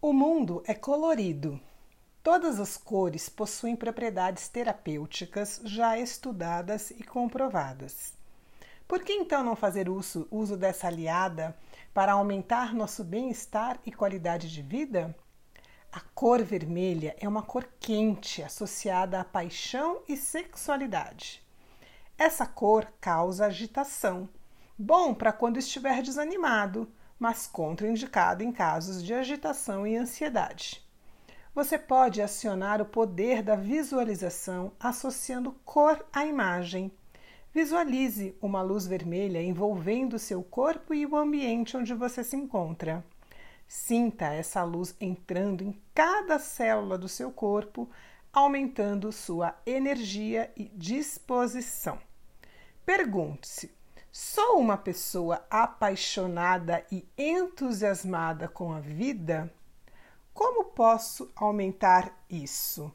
O mundo é colorido. Todas as cores possuem propriedades terapêuticas já estudadas e comprovadas. Por que então não fazer uso, uso dessa aliada para aumentar nosso bem-estar e qualidade de vida? A cor vermelha é uma cor quente associada à paixão e sexualidade. Essa cor causa agitação, bom para quando estiver desanimado, mas contraindicado em casos de agitação e ansiedade. Você pode acionar o poder da visualização associando cor à imagem. Visualize uma luz vermelha envolvendo seu corpo e o ambiente onde você se encontra. Sinta essa luz entrando em cada célula do seu corpo, aumentando sua energia e disposição. Pergunte-se: Sou uma pessoa apaixonada e entusiasmada com a vida? Como posso aumentar isso?